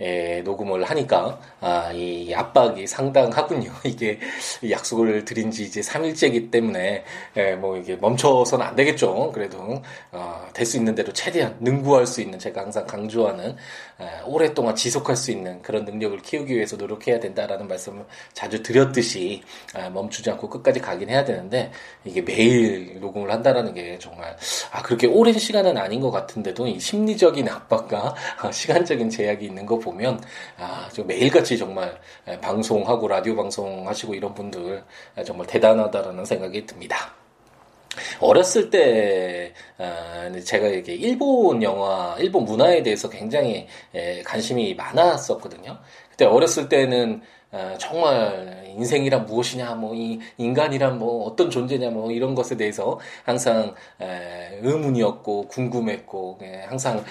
에, 녹음을 하니까 아, 이 압박이 상당하군요. 이게 약속을 드린 지 이제 3일째이기 때문에 에, 뭐 이게 멈춰서는 안 되겠죠. 그래도 어, 될 수 있는 대로 최대한 능구할 수 있는 제가 항상 강조하는 에, 오랫동안 지속할 수 있는 그런 능력을 키우기 위해서 노력해야 된다라는 말씀을 자주 드렸듯이 아, 멈추지 않고 끝까지 가긴 해야 되는데 이게 매일 녹음을 한다라는 게 정말 아 그렇게 오랜 시간은 아닌 것 같은데도 이 심리적인 압박과 시간적인 제약이 있는 거 보면 아, 매일같이 정말 방송하고 라디오 방송 하시고 이런 분들 정말 대단하다라는 생각이 듭니다. 어렸을 때 제가 이게 일본 영화, 일본 문화에 대해서 굉장히 관심이 많았었거든요. 그때 어렸을 때는 정말 인생이란 무엇이냐, 뭐, 이 인간이란 뭐, 어떤 존재냐, 뭐, 이런 것에 대해서 항상 의문이었고, 궁금했고, 예, 항상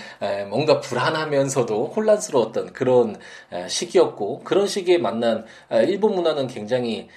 뭔가 불안하면서도 혼란스러웠던 그런 시기였고, 그런 시기에 만난 일본 문화는 굉장히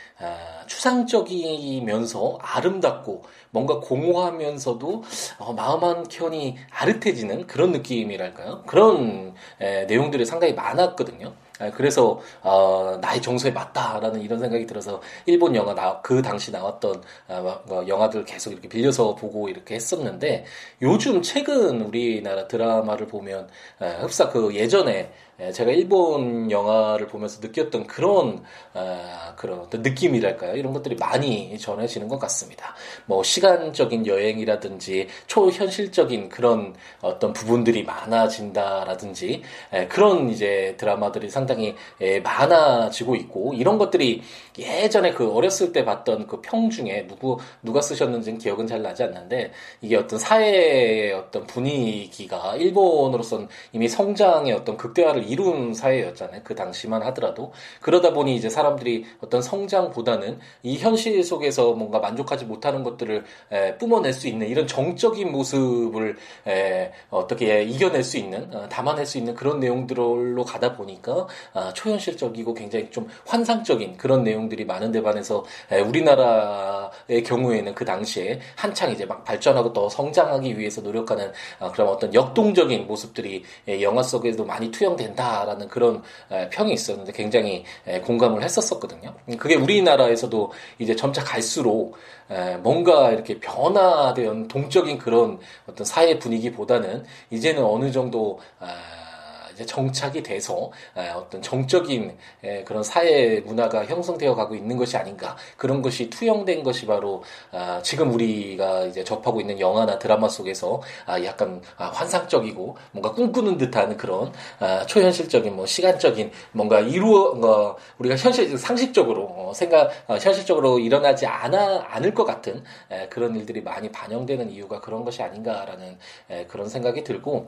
추상적이면서 아름답고, 뭔가 공허하면서도 어, 마음 한 켠이 아릇해지는 그런 느낌이랄까요? 그런 내용들이 상당히 많았거든요. 아, 그래서 어, 나의 정서에 맞다라는 이런 생각이 들어서 일본 영화 나, 그 당시 나왔던 어, 뭐 영화들 계속 이렇게 빌려서 보고 이렇게 했었는데 요즘 최근 우리나라 드라마를 보면 어, 흡사 그 예전에 제가 일본 영화를 보면서 느꼈던 그런 어, 그런 느낌이랄까요 이런 것들이 많이 전해지는 것 같습니다. 뭐 시간적인 여행이라든지 초현실적인 그런 어떤 부분들이 많아진다라든지 에, 그런 이제 드라마들이 상당히 에, 많아지고 있고 이런 것들이 예전에 그 어렸을 때 봤던 그 평 중에 누구 누가 쓰셨는지는 기억은 잘 나지 않는데 이게 어떤 사회의 어떤 분위기가 일본으로서는 이미 성장의 어떤 극대화를 이룬 사회였잖아요. 그 당시만 하더라도. 그러다 보니 이제 사람들이 어떤 성장보다는 이 현실 속에서 뭔가 만족하지 못하는 것들을 에, 뿜어낼 수 있는 이런 정적인 모습을 에, 어떻게 이겨낼 수 있는, 어, 담아낼 수 있는 그런 내용들로 가다 보니까 어, 초현실적이고 굉장히 좀 환상적인 그런 내용들이 많은데 반해서 에, 우리나라의 경우에는 그 당시에 한창 이제 막 발전하고 또 성장하기 위해서 노력하는 어, 그런 어떤 역동적인 모습들이 영화 속에도 많이 투영된 다. 된다라는 그런 평이 있었는데 굉장히 공감을 했었었거든요. 그게 우리나라에서도 이제 점차 갈수록 뭔가 이렇게 변화된 동적인 그런 어떤 사회 분위기보다는 이제는 어느 정도 이제 정착이 돼서 어떤 정적인 그런 사회 문화가 형성되어 가고 있는 것이 아닌가. 그런 것이 투영된 것이 바로 아, 지금 우리가 이제 접하고 있는 영화나 드라마 속에서 아, 약간 아, 환상적이고 뭔가 꿈꾸는 듯한 그런 초현실적인 뭐 시간적인 뭔가 이루어 뭐 우리가 현실 상식적으로 어, 생각 어, 현실적으로 일어나지 않아 않을 것 같은 그런 일들이 많이 반영되는 이유가 그런 것이 아닌가라는 그런 생각이 들고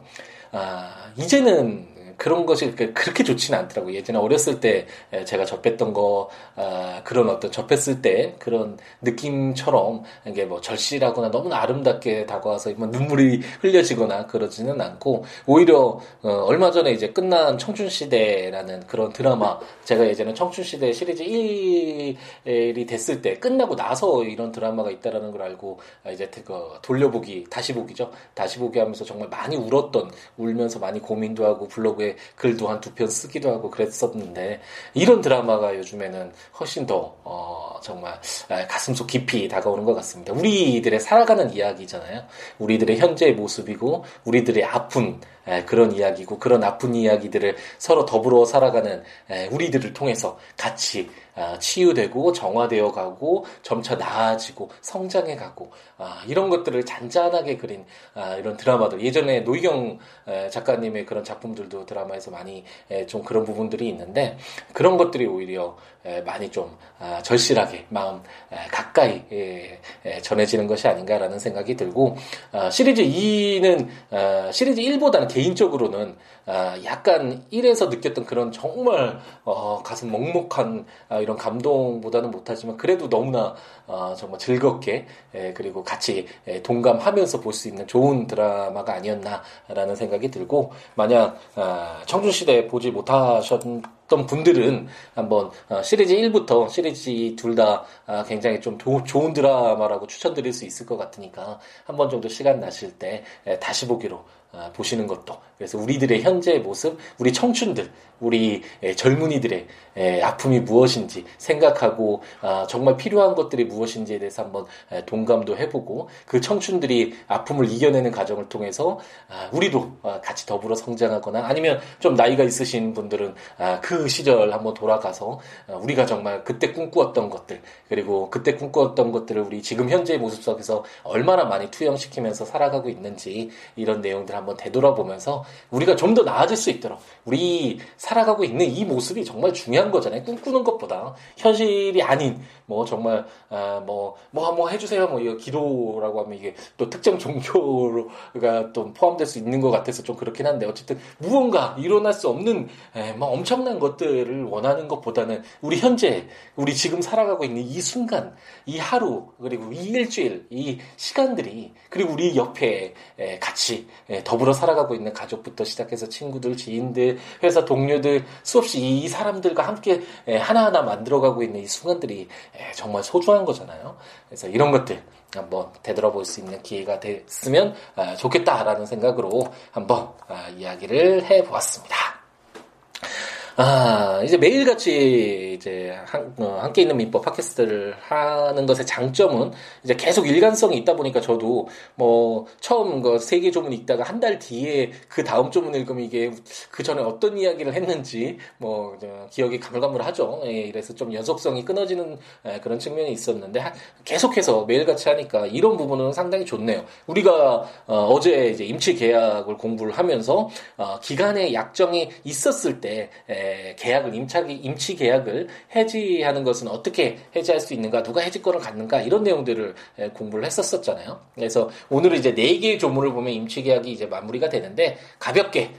이제는 그런 것이 그렇게 좋지는 않더라고요. 예전에 어렸을 때 제가 접했던 거, 아, 그런 어떤 접했을 때 그런 느낌처럼 이게 뭐 절실하거나 너무 아름답게 다가와서 뭐 눈물이 흘려지거나 그러지는 않고 오히려 어, 얼마 전에 이제 끝난 청춘 시대라는 그런 드라마 제가 예전에 청춘 시대 시리즈 1이 됐을 때 끝나고 나서 이런 드라마가 있다라는 걸 알고 이제 그 돌려보기, 다시 보기죠. 다시 보기 하면서 정말 많이 울었던, 울면서 많이 고민도 하고 블로그 에 글도 한 두 편 쓰기도 하고 그랬었는데 이런 드라마가 요즘에는 훨씬 더 어, 정말 가슴속 깊이 다가오는 것 같습니다. 우리들의 살아가는 이야기잖아요. 우리들의 현재의 모습이고 우리들의 아픈 그런 이야기고 그런 아픈 이야기들을 서로 더불어 살아가는 우리들을 통해서 같이 아, 치유되고 정화되어 가고 점차 나아지고 성장해 가고 아, 이런 것들을 잔잔하게 그린 아, 이런 드라마들. 예전에 노희경 작가님의 그런 작품들도 드라마에서 많이 좀 그런 부분들이 있는데 그런 것들이 오히려 많이 좀 절실하게 마음 가까이 전해지는 것이 아닌가라는 생각이 들고 시리즈 2는 시리즈 1보다는 개인적으로는 아, 약간 1에서 느꼈던 그런 정말 어, 가슴 먹먹한 아, 이런 감동보다는 못하지만 그래도 너무나 어, 정말 즐겁게 예, 그리고 같이 예, 동감하면서 볼 수 있는 좋은 드라마가 아니었나라는 생각이 들고 만약 아, 청춘시대 보지 못하셨던 분들은 한번 어, 시리즈 1부터 시리즈 둘 다 굉장히 좀 도, 좋은 드라마라고 추천드릴 수 있을 것 같으니까 한 번 정도 시간 나실 때 예, 다시 보기로 아, 보시는 것도. 그래서 우리들의 현재 모습, 우리 청춘들, 우리 젊은이들의 아픔이 무엇인지 생각하고 아, 정말 필요한 것들이 무엇인지에 대해서 한번 동감도 해보고 그 청춘들이 아픔을 이겨내는 과정을 통해서 아, 우리도 같이 더불어 성장하거나 아니면 좀 나이가 있으신 분들은 그 시절 한번 돌아가서 우리가 정말 그때 꿈꾸었던 것들 그리고 그때 꿈꾸었던 것들을 우리 지금 현재의 모습 속에서 얼마나 많이 투영시키면서 살아가고 있는지 이런 내용들 한번 되돌아보면서 우리가 좀 더 나아질 수 있도록 우리 살아가고 있는 이 모습이 정말 중요한 거잖아요. 꿈꾸는 것보다 현실이 아닌 뭐 정말 뭐뭐뭐 뭐, 뭐 해주세요 뭐 이거 기도라고 하면 이게 또 특정 종교가 또 포함될 수 있는 것 같아서 좀 그렇긴 한데 어쨌든 무언가 일어날 수 없는 에, 뭐 엄청난 것들을 원하는 것보다는 우리 현재 우리 지금 살아가고 있는 이 순간 이 하루 그리고 이 일주일 이 시간들이 그리고 우리 옆에 에, 같이 에, 더불어 살아가고 있는 가족부터 시작해서 친구들 지인들 회사 동료들 수없이 이 사람들과 함께 하나하나 만들어가고 있는 이 순간들이 정말 소중한 거잖아요. 그래서 이런 것들 한번 되돌아볼 수 있는 기회가 됐으면 아, 좋겠다라는 생각으로 한번 아, 이야기를 해보았습니다. 아, 이제 매일같이 이제 한, 어, 함께 있는 민법 팟캐스트를 하는 것의 장점은 이제 계속 일관성이 있다 보니까 저도 뭐 처음 그 세계 조문 읽다가 한 달 뒤에 그 다음 조문 읽으면 이게 그 전에 어떤 이야기를 했는지 뭐 기억이 가물가물하죠. 예, 이래서 좀 연속성이 끊어지는 예, 그런 측면이 있었는데 계속해서 매일같이 하니까 이런 부분은 상당히 좋네요. 우리가 어, 제 이제 임치 계약을 공부를 하면서 어, 기간의 약정이 있었을 때 예, 계약을 임차기 임치 계약을 해지하는 것은 어떻게 해지할 수 있는가, 누가 해지권을 갖는가 이런 내용들을 공부를 했었었잖아요. 그래서 오늘은 이제 네 개의 조문을 보면 임치 계약이 이제 마무리가 되는데 가볍게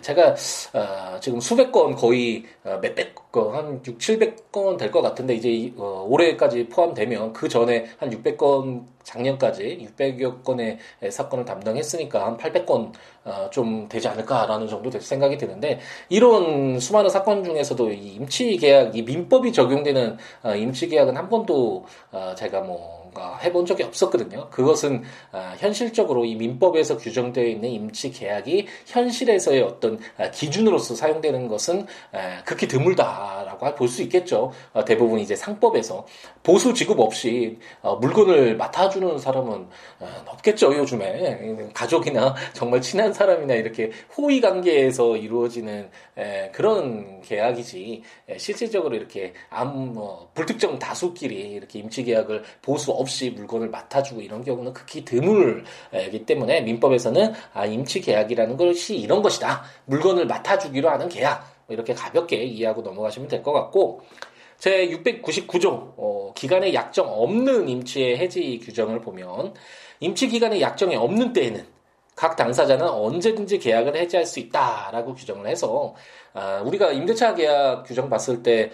제가 어, 지금 수백 건 거의 어, 몇백 건, 한 6, 700건 될 것 같은데 이제 어, 올해까지 포함되면 그 전에 한 600건 작년까지 600여 건의 사건을 담당했으니까 한 800건 어, 좀 되지 않을까라는 정도 생각이 드는데 이런 수많은 사건 중에서도 이 임치 계약, 이 민법이 적용되는 어, 임치 계약은 한 번도 어, 제가 뭐 뭔가 해본 적이 없었거든요. 그것은 아, 현실적으로 이 민법에서 규정되어 있는 임치 계약이 현실에서의 어떤 아, 기준으로서 사용되는 것은 아, 극히 드물다라고 볼 수 있겠죠. 어, 대부분 이제 상법에서 보수 지급 없이 어, 물건을 맡아주는 사람은 어, 없겠죠. 요즘에 가족이나 정말 친한 사람이나 이렇게 호의 관계에서 이루어지는 그런 계약이지 실질적으로 이렇게 암 뭐, 불특정 다수끼리 이렇게 임치 계약을 보수 없이 물건을 맡아주고 이런 경우는 극히 드물기 때문에 민법에서는 아, 임치 계약이라는 것이 이런 것이다. 물건을 맡아주기로 하는 계약. 뭐 이렇게 가볍게 이해하고 넘어가시면 될 것 같고 제 699조 어, 기간의 약정 없는 임치의 해지 규정을 보면 임치 기간의 약정이 없는 때에는 각 당사자는 언제든지 계약을 해지할 수 있다라고 규정을 해서 아, 우리가 임대차 계약 규정 봤을 때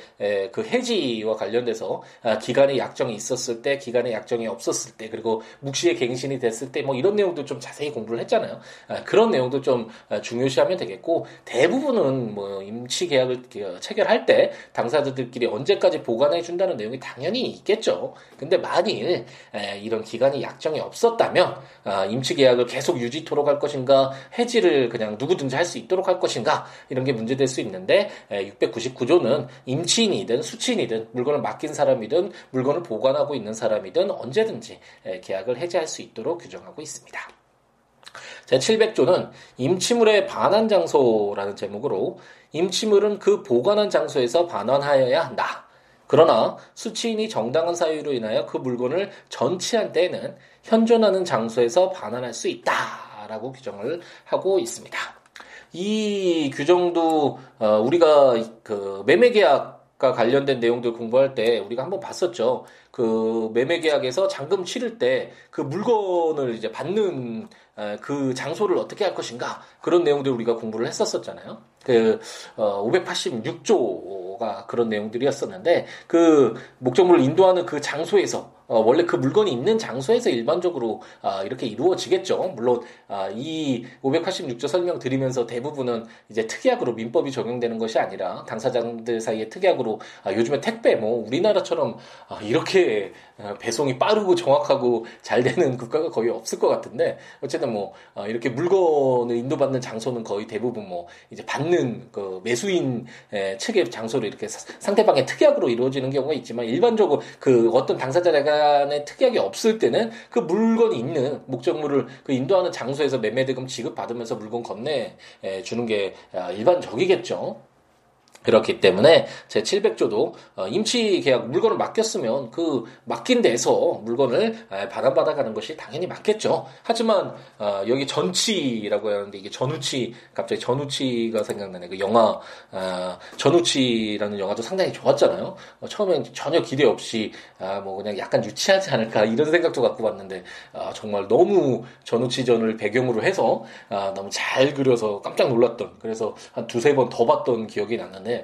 그 해지와 관련돼서 아, 기간의 약정이 있었을 때, 기간의 약정이 없었을 때, 그리고 묵시의 갱신이 됐을 때, 뭐 이런 내용도 좀 자세히 공부를 했잖아요. 아, 그런 내용도 좀 아, 중요시하면 되겠고 대부분은 뭐 임치 계약을 체결할 때 당사자들끼리 언제까지 보관해 준다는 내용이 당연히 있겠죠. 근데 만일 에, 이런 기간이 약정이 없었다면 아, 임치 계약을 계속 유지토록 할 것인가, 해지를 그냥 누구든지 할 수 있도록 할 것인가 이런 게 문제될 될 수 있는데 699조는 임치인이든 수치인이든 물건을 맡긴 사람이든 물건을 보관하고 있는 사람이든 언제든지 계약을 해지할 수 있도록 규정하고 있습니다. 제700조는 임치물의 반환 장소라는 제목으로 임치물은 그 보관한 장소에서 반환하여야 한다. 그러나 수치인이 정당한 사유로 인하여 그 물건을 전치한 때에는 현존하는 장소에서 반환할 수 있다라고 규정을 하고 있습니다. 이 규정도 어, 우리가 그 매매 계약 계약과 관련된 내용들 공부할 때 우리가 한번 봤었죠. 그 매매 계약에서 잔금 치를 때 그 물건을 이제 받는 그 장소를 어떻게 할 것인가 그런 내용들 우리가 공부를 했었었잖아요. 그 어, 586조가 그런 내용들이었었는데 그 목적물을 인도하는 그 장소에서 어, 원래 그 물건이 있는 장소에서 일반적으로 아, 이렇게 이루어지겠죠. 물론 아, 이 586조 설명 드리면서 대부분은 이제 특약으로 민법이 적용되는 것이 아니라 당사자들 사이에 특약으로 아, 요즘에 택배 뭐 우리나라처럼 아, 이렇게 어, 배송이 빠르고 정확하고 잘 되는 국가가 거의 없을 것 같은데 어쨌든 뭐 어, 이렇게 물건을 인도받는 장소는 거의 대부분 뭐 이제 받는 그 매수인 측의 장소로 이렇게 상대방의 특약으로 이루어지는 경우가 있지만 일반적으로 그 어떤 당사자 간의 특약이 없을 때는 그 물건이 있는 목적물을 그 인도하는 장소에서 매매대금 지급받으면서 물건 건네 주는 게 아, 일반적이겠죠. 그렇기 때문에 제 700조도 어, 임치 계약 물건을 맡겼으면 그 맡긴 데서 물건을 받아받아 가는 것이 당연히 맞겠죠. 하지만 어, 여기 전치라고 하는데 이게 전우치 갑자기 전우치가 생각나네. 그 영화 아, 전우치라는 영화도 상당히 좋았잖아요. 어, 처음엔 전혀 기대 없이 아, 뭐 그냥 약간 유치하지 않을까 이런 생각도 갖고 봤는데 아, 정말 너무 전우치전을 배경으로 해서 너무 잘 그려서 깜짝 놀랐던 그래서 한 두세 번 더 봤던 기억이 났는데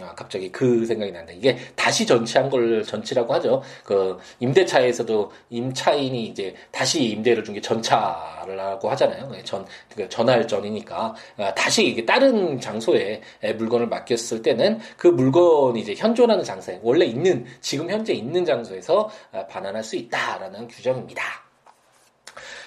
아, 갑자기 그 생각이 난다. 이게 다시 전치한 걸 전치라고 하죠. 그 임대차에서도 임차인이 이제 다시 임대를 준 게 전차라고 하잖아요. 네, 전그 전할 전이니까 아, 다시 이게 다른 장소에 물건을 맡겼을 때는 그 물건이 이제 현존하는 장소에 원래 있는 지금 현재 있는 장소에서 아, 반환할 수 있다라는 규정입니다.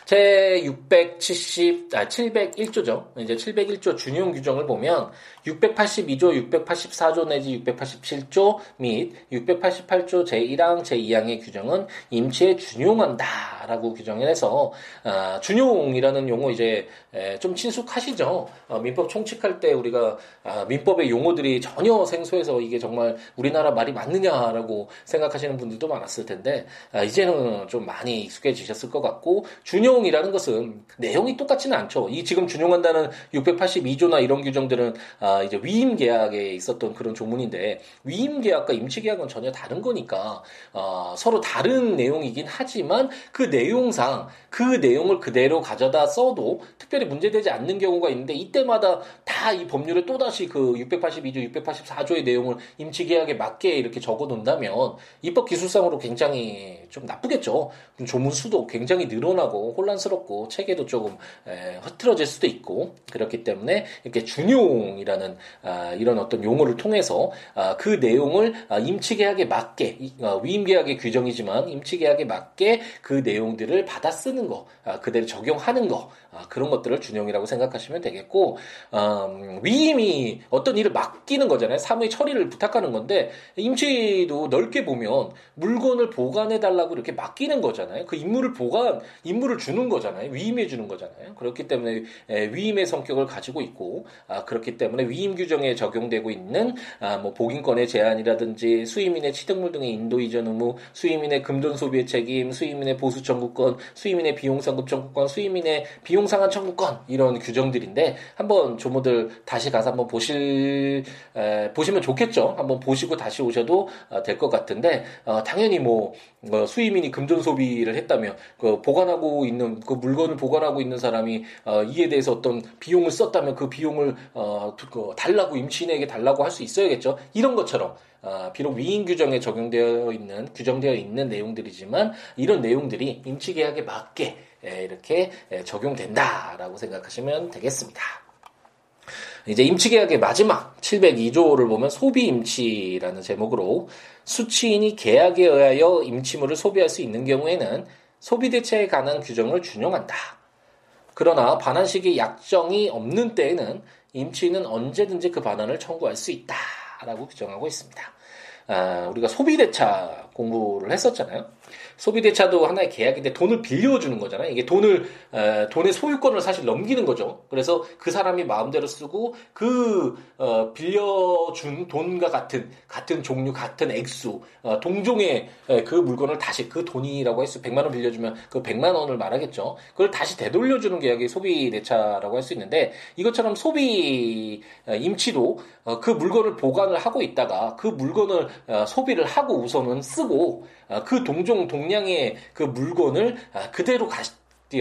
제 670, 아, 701조죠. 이제 701조 준용 규정을 보면 682조, 684조 내지 687조 및 688조 제1항, 제2항의 규정은 임치에 준용한다 라고 규정을 해서 아, 준용이라는 용어 이제 에, 좀 친숙하시죠. 어, 민법 총칙할 때 우리가 아, 민법의 용어들이 전혀 생소해서 이게 정말 우리나라 말이 맞느냐라고 생각하시는 분들도 많았을 텐데 아, 이제는 좀 많이 익숙해지셨을 것 같고 준용 이라는 것은 내용이 똑같지는 않죠. 이 지금 준용한다는 682조나 이런 규정들은 아, 이제 위임 계약에 있었던 그런 조문인데 위임 계약과 임치 계약은 전혀 다른 거니까 어, 서로 다른 내용이긴 하지만 그 내용상 그 내용을 그대로 가져다 써도 특별히 문제되지 않는 경우가 있는데 이때마다 다 이 법률에 또다시 그 682조, 684조의 내용을 임치 계약에 맞게 이렇게 적어 놓는다면 입법 기술상으로 굉장히 좀 나쁘겠죠. 조문 수도 굉장히 늘어나고 혼란스럽고 체계도 조금 에, 흐트러질 수도 있고 그렇기 때문에 이렇게 준용이라는 아, 이런 어떤 용어를 통해서 아, 그 내용을 아, 임치계약에 맞게 어, 위임계약의 규정이지만 임치계약에 맞게 그 내용들을 받아 쓰는 거 아, 그대로 적용하는 거 아, 그런 것들을 준용이라고 생각하시면 되겠고 음, 위임이 어떤 일을 맡기는 거잖아요. 사무의 처리를 부탁하는 건데 임치도 넓게 보면 물건을 보관해 달라고 이렇게 맡기는 거잖아요. 그 임무를 보관 임무를 주는 거잖아요. 위임해 주는 거잖아요. 그렇기 때문에 위임의 성격을 가지고 있고 아, 그렇기 때문에 위임 규정에 적용되고 있는 아, 뭐 복인권의 제한이라든지 수임인의 취득물 등의 인도 이전 의무, 수임인의 금돈 소비의 책임, 수임인의 보수 청구권, 수임인의 비용 상급 청구권, 수임인의 비용 상한 청구권 이런 규정들인데 한번 조모들 다시 가서 한번 보실 에, 보시면 좋겠죠. 한번 보시고 다시 오셔도 어, 될것 같은데 어, 당연히 뭐 어, 수임인이 금전 소비를 했다면 그 보관하고 있는 그 물건을 보관하고 있는 사람이 어, 이에 대해서 어떤 비용을 썼다면 그 비용을 어, 그 달라고 임신에게 달라고 할 수 있어야겠죠. 이런 것처럼 어, 비록 위임 규정에 적용되어 있는 규정되어 있는 내용들이지만 이런 내용들이 임치 계약에 맞게 에, 이렇게 에, 적용된다라고 생각하시면 되겠습니다. 이제 임치계약의 마지막 702조를 보면 소비임치라는 제목으로 수취인이 계약에 의하여 임치물을 소비할 수 있는 경우에는 소비대체에 관한 규정을 준용한다. 그러나 반환 시기 약정이 없는 때에는 임치인은 언제든지 그 반환을 청구할 수 있다라고 규정하고 있습니다. 아, 우리가 소비대차 공부를 했었잖아요. 소비대차도 하나의 계약인데 돈을 빌려주는 거잖아요. 이게 돈을 에, 돈의 소유권을 사실 넘기는 거죠. 그래서 그 사람이 마음대로 쓰고 그 어, 빌려준 돈과 같은 같은 종류 같은 액수 어, 동종의 에, 그 물건을 다시 그 돈이라고 할수 100만 원 빌려주면 그 100만 원을 말하겠죠. 그걸 다시 되돌려주는 계약이 소비대차라고 할 수 있는데 이것처럼 소비 임치도 어, 그 물건을 보관을 하고 있다가 그 물건을 어, 소비를 하고 우선은 쓰고 어, 그 동종 동량의 그 물건을 아, 그대로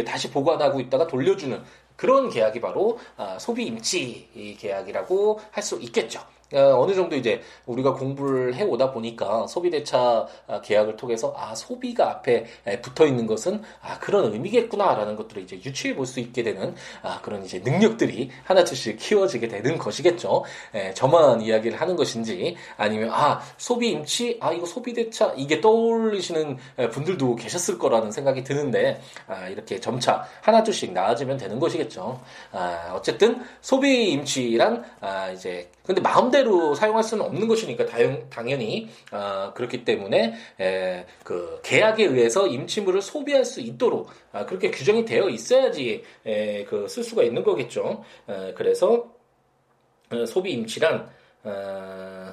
다시 보관하고 있다가 돌려주는 그런 계약이 바로 소비 임치 계약이라고 할 수 있겠죠. 어, 어느 정도 이제 우리가 공부를 해 오다 보니까 소비대차 아, 계약을 통해서 아 소비가 앞에 붙어 있는 것은 아 그런 의미겠구나라는 것들을 이제 유추해 볼 수 있게 되는 아 그런 이제 능력들이 하나둘씩 키워지게 되는 것이겠죠. 에, 저만 이야기를 하는 것인지 아니면 아 소비 임치 아 이거 소비대차 이게 떠올리시는 분들도 계셨을 거라는 생각이 드는데 아 이렇게 점차 하나둘씩 나아지면 되는 것이겠죠. 아 어쨌든 소비 임치란 아 이제 근데 마음대로 사용할 수는 없는 것이니까 당연히 어, 그렇기 때문에 에, 그 계약에 의해서 임치물을 소비할 수 있도록 아, 그렇게 규정이 되어 있어야지 에, 그쓸 수가 있는 거겠죠. 에, 그래서 어, 소비 임치란 어,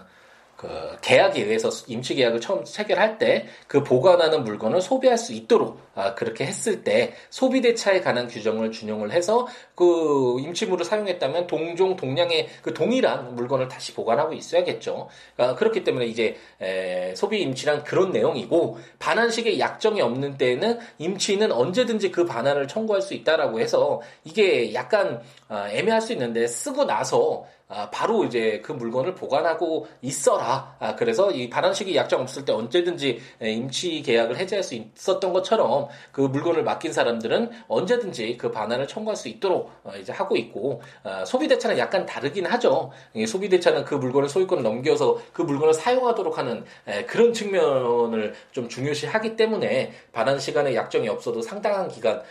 그 계약에 의해서 임치 계약을 처음 체결할 때 그 보관하는 물건을 소비할 수 있도록 아, 그렇게 했을 때 소비 대차에 관한 규정을 준용을 해서 그 임치물을 사용했다면 동종 동량의 그 동일한 물건을 다시 보관하고 있어야겠죠. 아, 그렇기 때문에 이제 에, 소비 임치란 그런 내용이고 반환식의 약정이 없는 때에는 임치는 언제든지 그 반환을 청구할 수 있다라고 해서 이게 약간 아, 애매할 수 있는데 쓰고 나서 아, 바로 이제 그 물건을 보관하고 있어라. 아, 그래서 이 반환식이 약정 없을 때 언제든지 임치 계약을 해제할 수 있었던 것처럼 그 물건을 맡긴 사람들은 언제든지 그 반환을 청구할 수 있도록 어, 이제 하고 있고 아, 소비 대차는 약간 다르긴 하죠. 소비 대차는 그 물건을 소유권을 넘겨서 그 물건을 사용하도록 하는 그런 측면을 좀 중요시하기 때문에 반환 시간에 약정이 없어도 상당한 기간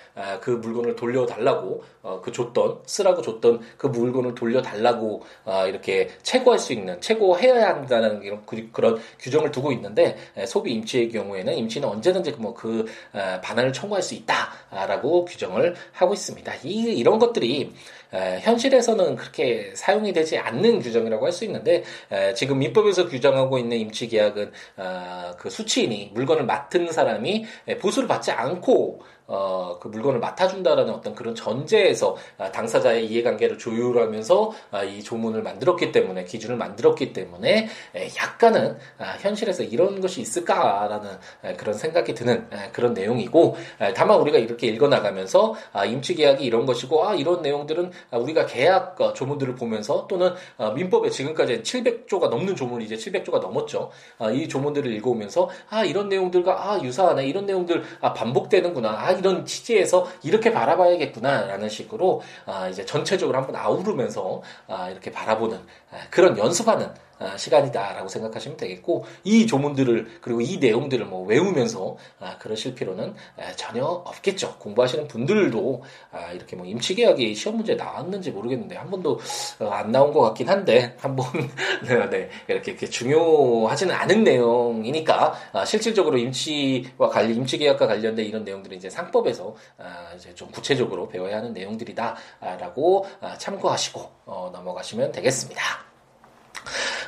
그 물건을 돌려달라고 어, 그 줬던 쓰라고 줬던 그 물건을 돌려달라고 아, 이렇게 최고할 수 있는 최고해야 한다는 이런 그, 런 규정을 두고 있는데 소비 임치의 경우에는 임치는 언제든지 뭐그 아, 반환을 청구할 수 있다라고 규정을 하고 있습니다. 이 이런 것들이 현실에서는 그렇게 사용이 되지 않는 규정이라고 할 수 있는데 지금 민법에서 규정하고 있는 임치 계약은 아, 그 수취인이 물건을 맡은 사람이 보수를 받지 않고 어, 그 물건을 맡아준다라는 어떤 그런 전제에서 아, 당사자의 이해관계를 조율하면서 아, 이 조문을 만들었기 때문에 기준을 만들었기 때문에 에, 약간은 아, 현실에서 이런 것이 있을까라는 에, 그런 생각이 드는 에, 그런 내용이고 다만 우리가 이렇게 읽어나가면서 아, 임치계약이 이런 것이고 아, 이런 내용들은 우리가 계약 어, 조문들을 보면서 또는 어, 민법에 지금까지 700조가 넘는 조문이 이제 700조가 넘었죠. 아, 이 조문들을 읽어오면서 아 이런 내용들과 아 유사하네 이런 내용들 아 반복되는구나 아 이런 취지에서 이렇게 바라봐야겠구나라는 식으로 아, 이제 전체적으로 한번 아우르면서 아, 이렇게 바라보는 아, 그런 연습하는 아, 시간이다라고 생각하시면 되겠고 이 조문들을 그리고 이 내용들을 뭐 외우면서 아, 그러실 필요는 전혀 없겠죠. 공부하시는 분들도 아, 이렇게 뭐 임치계약이 시험 문제 나왔는지 모르겠는데 한 번도 어, 안 나온 것 같긴 한데 한번 네, 네, 이렇게, 이렇게 중요하지는 않은 내용이니까 실질적으로 임치와 관리 임치계약과 관련된 이런 내용들은 이제 상법에서 이제 좀 구체적으로 배워야 하는 내용들이다라고 참고하시고 어, 넘어가시면 되겠습니다.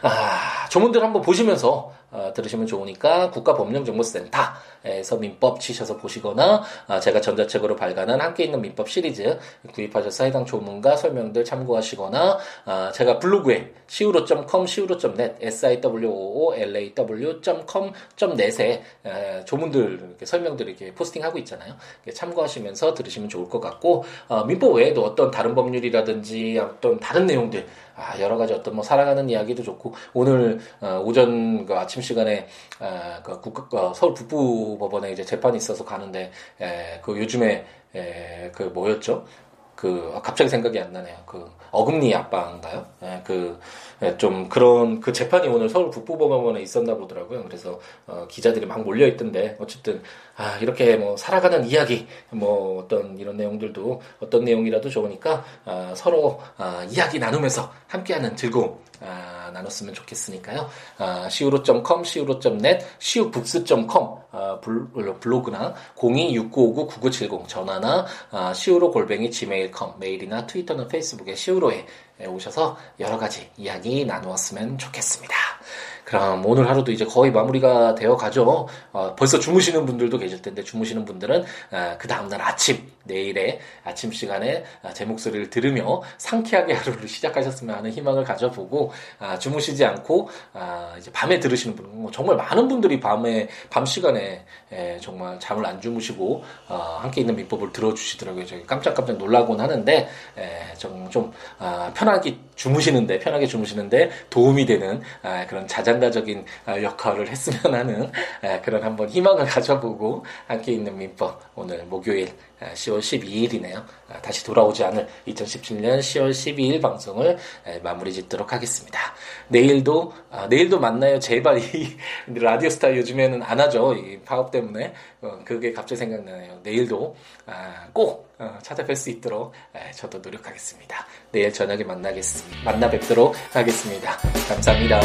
아, 조문들 한번 보시면서 어, 들으시면 좋으니까 국가법령정보센터에서 민법 치셔서 보시거나 어, 제가 전자책으로 발간한 함께 있는 민법 시리즈 구입하셔서 해당 조문과 설명들 참고하시거나 어, 제가 블로그에 siwo.com, siwo.net, siwoolaw.com.net에 에, 조문들 이렇게 설명들 이렇게 포스팅하고 있잖아요. 참고하시면서 들으시면 좋을 것 같고 어, 민법 외에도 어떤 다른 법률이라든지 어떤 다른 내용들 아, 여러 가지 어떤 뭐 살아가는 이야기도 좋고 오늘 어, 오전 그 아침 시간에 어, 그 국, 어, 서울 북부법원에 이제 재판이 있어서 가는데 에, 그 요즘에 에, 그 뭐였죠? 그 아, 갑자기 생각이 안 나네요. 그 어금니 아빠인가요? 예, 그좀 예, 그런 그 재판이 오늘 서울 북부법원에 있었나 보더라고요. 그래서 어, 기자들이 막 몰려 있던데 어쨌든 아 이렇게 뭐 살아가는 이야기 뭐 어떤 이런 내용들도 어떤 내용이라도 좋으니까 아, 서로 아, 이야기 나누면서 함께하는 즐거움 아, 나눴으면 좋겠으니까요. 아, siwo.com, siwo.net, siwobooks.com 아, 블로그나 026959-9970 전화나 아, siwo 골뱅이 gmail.com 메일이나 트위터나 페이스북에 siwo에 오셔서 여러 가지 이야기 나누었으면 좋겠습니다. 그럼 오늘 하루도 이제 거의 마무리가 되어 가죠. 어, 벌써 주무시는 분들도 계실 텐데 주무시는 분들은 어, 그 다음날 아침 내일의 아침 시간에 어, 제 목소리를 들으며 상쾌하게 하루를 시작하셨으면 하는 희망을 가져보고 아, 주무시지 않고 아, 이제 밤에 들으시는 분뭐 정말 많은 분들이 밤에 밤 시간에 에, 정말 잠을 안 주무시고 어, 함께 있는 민법을 들어주시더라고요. 깜짝깜짝 놀라곤 하는데 에, 좀, 좀 아, 편하게 주무시는데 편하게 주무시는데 도움이 되는 아, 그런 자장가적인 아, 역할을 했으면 하는 아, 그런 한번 희망을 가져보고 함께 있는 민법 오늘 목요일 10월 12일이네요. 다시 돌아오지 않을 2017년 10월 12일 방송을 마무리 짓도록 하겠습니다. 내일도 내일도 만나요. 제발 이 라디오스타 요즘에는 안 하죠. 이 파업 때문에 어, 그게 갑자기 생각나네요. 내일도 꼭 어, 찾아뵐 수 있도록 저도 노력하겠습니다. 내일 저녁에 만나겠습니다. 만나 뵙도록 하겠습니다. 감사합니다.